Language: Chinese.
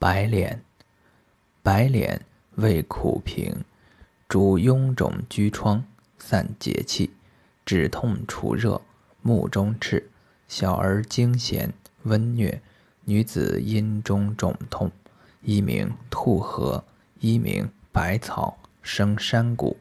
白脸，白脸味苦平，主臃肿疽疮，散结气，止痛除热，目中赤，小儿惊痫温疟，女子阴中肿痛，一名兔核，一名百草，生山谷。